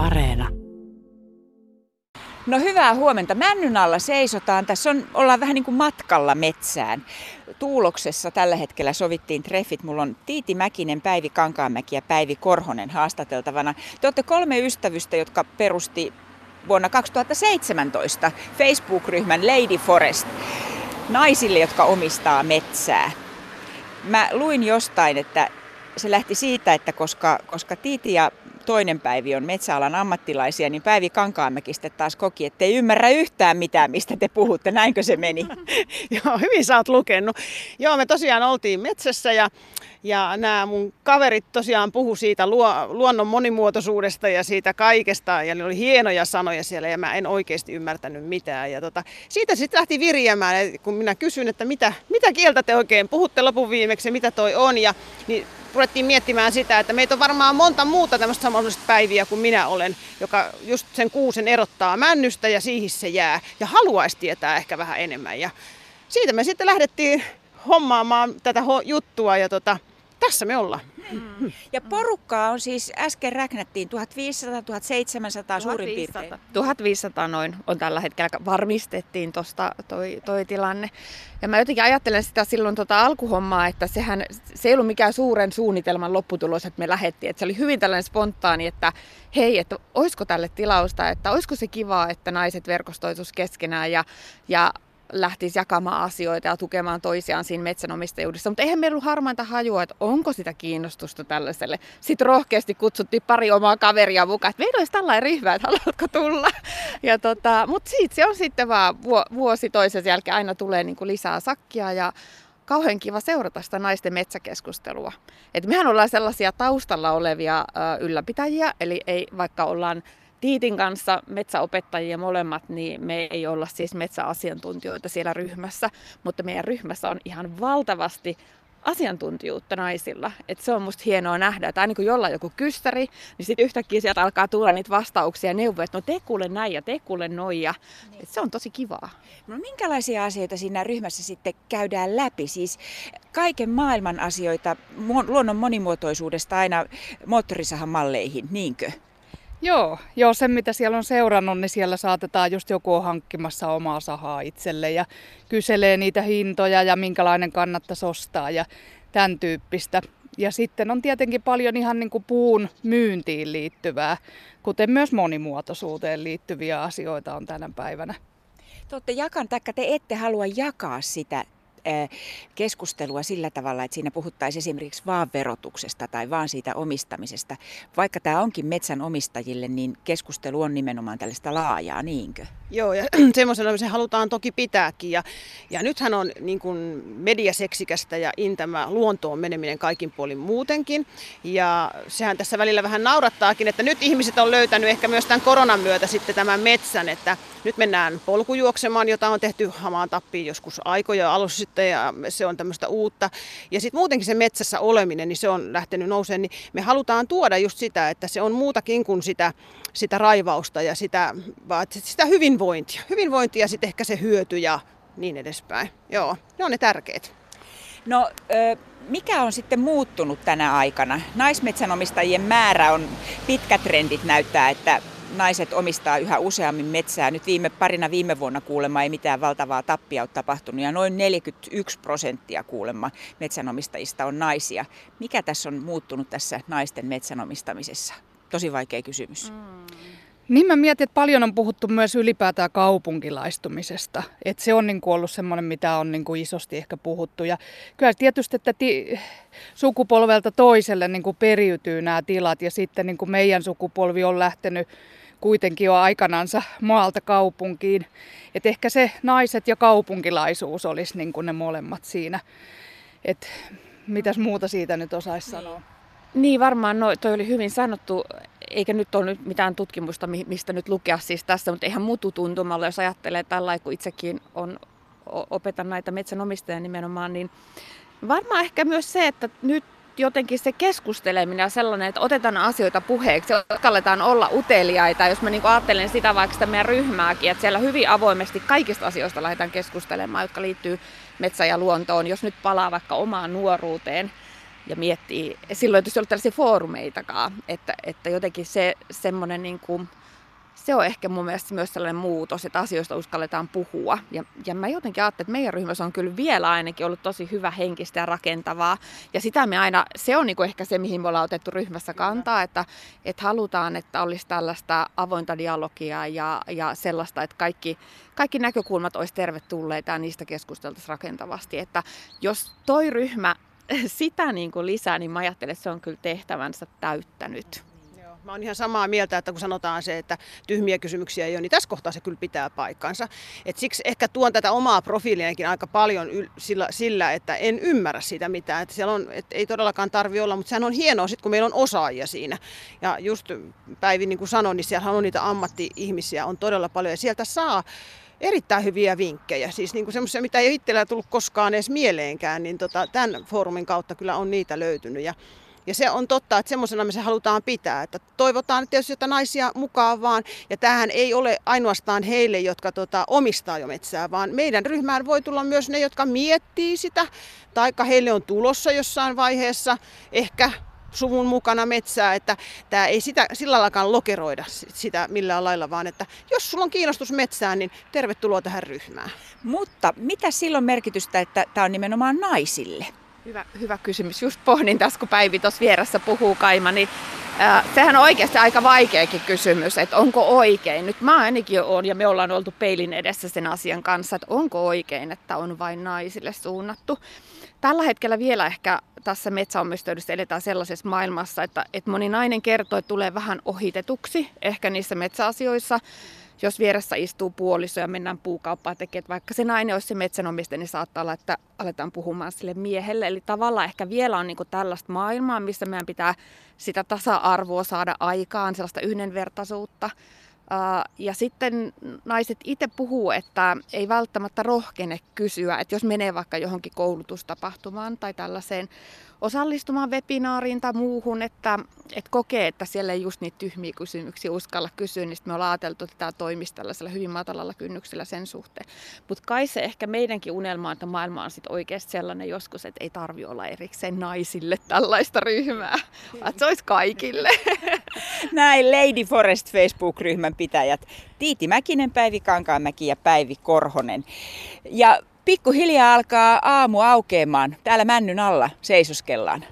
Areena. No hyvää huomenta. Männyn alla seisotaan. Tässä on, ollaan vähän niin kuin matkalla metsään. Tuuloksessa tällä hetkellä sovittiin treffit. Mulla on Tiiti Mäkinen, Päivi Kankaanmäki ja Päivi Korhonen haastateltavana. Te olette kolme ystävystä, jotka perusti vuonna 2017 Facebook-ryhmän Lady Forest naisille, jotka omistaa metsää. Mä luin jostain, että se lähti siitä, että koska, koska Tiiti ja toinen Päivi on metsäalan ammattilaisia, niin Päivi Kankaamäki sitten taas koki, että ei ymmärrä yhtään mitään, mistä te puhutte. Näinkö se meni? Joo, hyvin sä oot lukenut. Joo, me tosiaan oltiin metsässä ja, ja nämä mun kaverit tosiaan puhu siitä luo, luonnon monimuotoisuudesta ja siitä kaikesta. Ja ne oli hienoja sanoja siellä ja mä en oikeasti ymmärtänyt mitään. Ja tota, siitä sitten lähti virjäämään, kun minä kysyin, että mitä, mitä kieltä te oikein puhutte lopun viimeksi, mitä toi on. Ja, niin ruvettiin miettimään sitä, että meitä on varmaan monta muuta tämmöistä samanlaista päiviä kuin minä olen, joka just sen kuusen erottaa männystä ja siihen se jää ja haluaisi tietää ehkä vähän enemmän. Ja siitä me sitten lähdettiin hommaamaan tätä juttua ja tota, tässä me ollaan. Mm. Ja porukkaa on siis, äsken räknättiin 1500-1700 suurin piirtein. 1500 noin on tällä hetkellä, varmistettiin tuosta toi, toi tilanne. Ja mä jotenkin ajattelen sitä silloin tota alkuhommaa, että sehän, se ei ollut mikään suuren suunnitelman lopputulos, että me lähettiin. Että se oli hyvin tällainen spontaani, että hei, että olisiko tälle tilausta, että olisiko se kiva, että naiset verkostoitus keskenään ja, ja lähtisi jakamaan asioita ja tukemaan toisiaan siinä metsänomistajuudessa. Mutta eihän meillä ollut harmainta hajua, että onko sitä kiinnostusta tällaiselle. Sitten rohkeasti kutsuttiin pari omaa kaveria mukaan, että meillä olisi tällainen ryhmä, että haluatko tulla. Ja tota, Mutta siitä se on sitten vaan vuosi toisen jälkeen aina tulee niin kuin lisää sakkia ja kauhean kiva seurata sitä naisten metsäkeskustelua. Et mehän ollaan sellaisia taustalla olevia ylläpitäjiä, eli ei vaikka ollaan Tiitin kanssa metsäopettajia molemmat, niin me ei olla siis metsäasiantuntijoita siellä ryhmässä, mutta meidän ryhmässä on ihan valtavasti asiantuntijuutta naisilla. Et se on musta hienoa nähdä, että aina kun jollain joku kystäri, niin sitten yhtäkkiä sieltä alkaa tulla niitä vastauksia ja neuvoja, että no te kuule näin ja te kuule noin. Ja, niin. et se on tosi kivaa. No minkälaisia asioita siinä ryhmässä sitten käydään läpi? Siis kaiken maailman asioita luonnon monimuotoisuudesta aina moottorisahamalleihin, niinkö? Joo, joo, sen mitä siellä on seurannut, niin siellä saatetaan just joku on hankkimassa omaa sahaa itselle ja kyselee niitä hintoja ja minkälainen kannattaisi ostaa ja tämän tyyppistä. Ja sitten on tietenkin paljon ihan niin kuin puun myyntiin liittyvää, kuten myös monimuotoisuuteen liittyviä asioita on tänä päivänä. Te olette jakan, taikka te ette halua jakaa sitä keskustelua sillä tavalla, että siinä puhuttaisiin esimerkiksi vaan verotuksesta tai vaan siitä omistamisesta. Vaikka tämä onkin metsän omistajille, niin keskustelu on nimenomaan tällaista laajaa, niinkö? Joo, ja semmoisena se halutaan toki pitääkin. Ja, ja nythän on niin kuin mediaseksikästä ja intämä luontoon meneminen kaikin puolin muutenkin. Ja sehän tässä välillä vähän naurattaakin, että nyt ihmiset on löytänyt ehkä myös tämän koronan myötä sitten tämän metsän, että nyt mennään polkujuoksemaan, jota on tehty hamaan tappiin joskus aikoja alussa sitten ja se on tämmöistä uutta. Ja sitten muutenkin se metsässä oleminen, niin se on lähtenyt nousemaan, niin me halutaan tuoda just sitä, että se on muutakin kuin sitä, sitä raivausta ja sitä, sitä hyvinvointia. Hyvinvointia ja sitten ehkä se hyöty ja niin edespäin. Joo, ne on ne tärkeät. No, mikä on sitten muuttunut tänä aikana? Naismetsänomistajien määrä on, pitkät trendit näyttää, että naiset omistaa yhä useammin metsää. Nyt viime parina viime vuonna kuulemma ei mitään valtavaa tappia ole tapahtunut ja noin 41 prosenttia kuulemma metsänomistajista on naisia. Mikä tässä on muuttunut tässä naisten metsänomistamisessa? Tosi vaikea kysymys. Mm. Niin mä mietin, että paljon on puhuttu myös ylipäätään kaupunkilaistumisesta. Että se on niin kuin ollut semmoinen, mitä on niin kuin isosti ehkä puhuttu. Ja kyllä tietysti, että ti- sukupolvelta toiselle niin kuin periytyy nämä tilat. Ja sitten niin kuin meidän sukupolvi on lähtenyt kuitenkin jo aikanansa maalta kaupunkiin. Et ehkä se naiset ja kaupunkilaisuus olisi niin kuin ne molemmat siinä. Et mitäs muuta siitä nyt osaisi sanoa? Niin varmaan, no, toi oli hyvin sanottu, eikä nyt ole nyt mitään tutkimusta, mistä nyt lukea siis tässä, mutta ihan mutu tuntumalla, jos ajattelee tällä kun itsekin on, opetan näitä metsänomistajia nimenomaan, niin varmaan ehkä myös se, että nyt jotenkin se keskusteleminen sellainen, että otetaan asioita puheeksi, uskalletaan olla uteliaita, jos mä niin ajattelen sitä vaikka sitä meidän ryhmääkin, että siellä hyvin avoimesti kaikista asioista lähdetään keskustelemaan, jotka liittyy metsä- ja luontoon, jos nyt palaa vaikka omaan nuoruuteen, ja miettii, silloin ei tietysti ollut tällaisia foorumeitakaan, että, että jotenkin se semmoinen niin kuin, se on ehkä mun mielestä myös sellainen muutos, että asioista uskalletaan puhua. Ja, ja mä jotenkin ajattelen, että meidän ryhmässä on kyllä vielä ainakin ollut tosi hyvä henkistä ja rakentavaa. Ja sitä me aina, se on niinku ehkä se, mihin me ollaan otettu ryhmässä kantaa, että, että halutaan, että olisi tällaista avointa dialogia ja, ja sellaista, että kaikki, kaikki näkökulmat olisi tervetulleita ja niistä keskusteltaisiin rakentavasti. Että jos toi ryhmä sitä niin kuin lisää, niin mä ajattelen, että se on kyllä tehtävänsä täyttänyt. Mä oon ihan samaa mieltä, että kun sanotaan se, että tyhmiä kysymyksiä ei ole, niin tässä kohtaa se kyllä pitää paikkansa. Et siksi ehkä tuon tätä omaa profiiliakin aika paljon yl- sillä, sillä, että en ymmärrä siitä mitään. Että siellä on, et ei todellakaan tarvi olla, mutta sehän on hienoa sit, kun meillä on osaajia siinä. Ja just Päivi, niin kuin sanoin, niin siellä on niitä ammatti-ihmisiä on todella paljon ja sieltä saa erittäin hyviä vinkkejä, siis niin semmoisia, mitä ei itsellä tullut koskaan edes mieleenkään, niin tota, tämän foorumin kautta kyllä on niitä löytynyt. Ja ja se on totta, että semmoisena me se halutaan pitää. Että toivotaan tietysti, että naisia mukaan vaan. Ja tämähän ei ole ainoastaan heille, jotka tota, omistaa jo metsää, vaan meidän ryhmään voi tulla myös ne, jotka miettii sitä. Taikka heille on tulossa jossain vaiheessa ehkä suvun mukana metsää, että tämä ei sitä sillä laillakaan lokeroida sitä millään lailla, vaan että jos sulla on kiinnostus metsään, niin tervetuloa tähän ryhmään. Mutta mitä silloin merkitystä, että tämä on nimenomaan naisille? Hyvä, hyvä kysymys. Just pohdin tässä, kun Päivi tuossa vieressä puhuu Kaima, niin äh, sehän on oikeasti aika vaikeakin kysymys, että onko oikein. Nyt mä ainakin olen ja me ollaan oltu peilin edessä sen asian kanssa, että onko oikein, että on vain naisille suunnattu. Tällä hetkellä vielä ehkä tässä metsäomistajuudessa eletään sellaisessa maailmassa, että, että moni nainen kertoo, että tulee vähän ohitetuksi ehkä niissä metsäasioissa jos vieressä istuu puoliso ja mennään puukauppaan tekemään, vaikka se nainen olisi se metsänomistaja, niin saattaa olla, että aletaan puhumaan sille miehelle. Eli tavallaan ehkä vielä on niin tällaista maailmaa, missä meidän pitää sitä tasa-arvoa saada aikaan, sellaista yhdenvertaisuutta. Ja sitten naiset itse puhuu, että ei välttämättä rohkene kysyä, että jos menee vaikka johonkin koulutustapahtumaan tai tällaiseen osallistumaan webinaariin tai muuhun, että, että kokee, että siellä ei just niitä tyhmiä kysymyksiä uskalla kysyä, niin me ollaan ajateltu, että tämä toimisi tällaisella hyvin matalalla kynnyksellä sen suhteen. Mutta kai se ehkä meidänkin unelma että maailma on sitten oikeasti sellainen joskus, että ei tarvi olla erikseen naisille tällaista ryhmää, vaan se olisi kaikille. Näin Lady Forest Facebook-ryhmän pitäjät Tiiti Mäkinen, Päivi Kankaanmäki ja Päivi Korhonen. Ja pikkuhiljaa alkaa aamu aukeamaan. Täällä männyn alla seisoskellaan.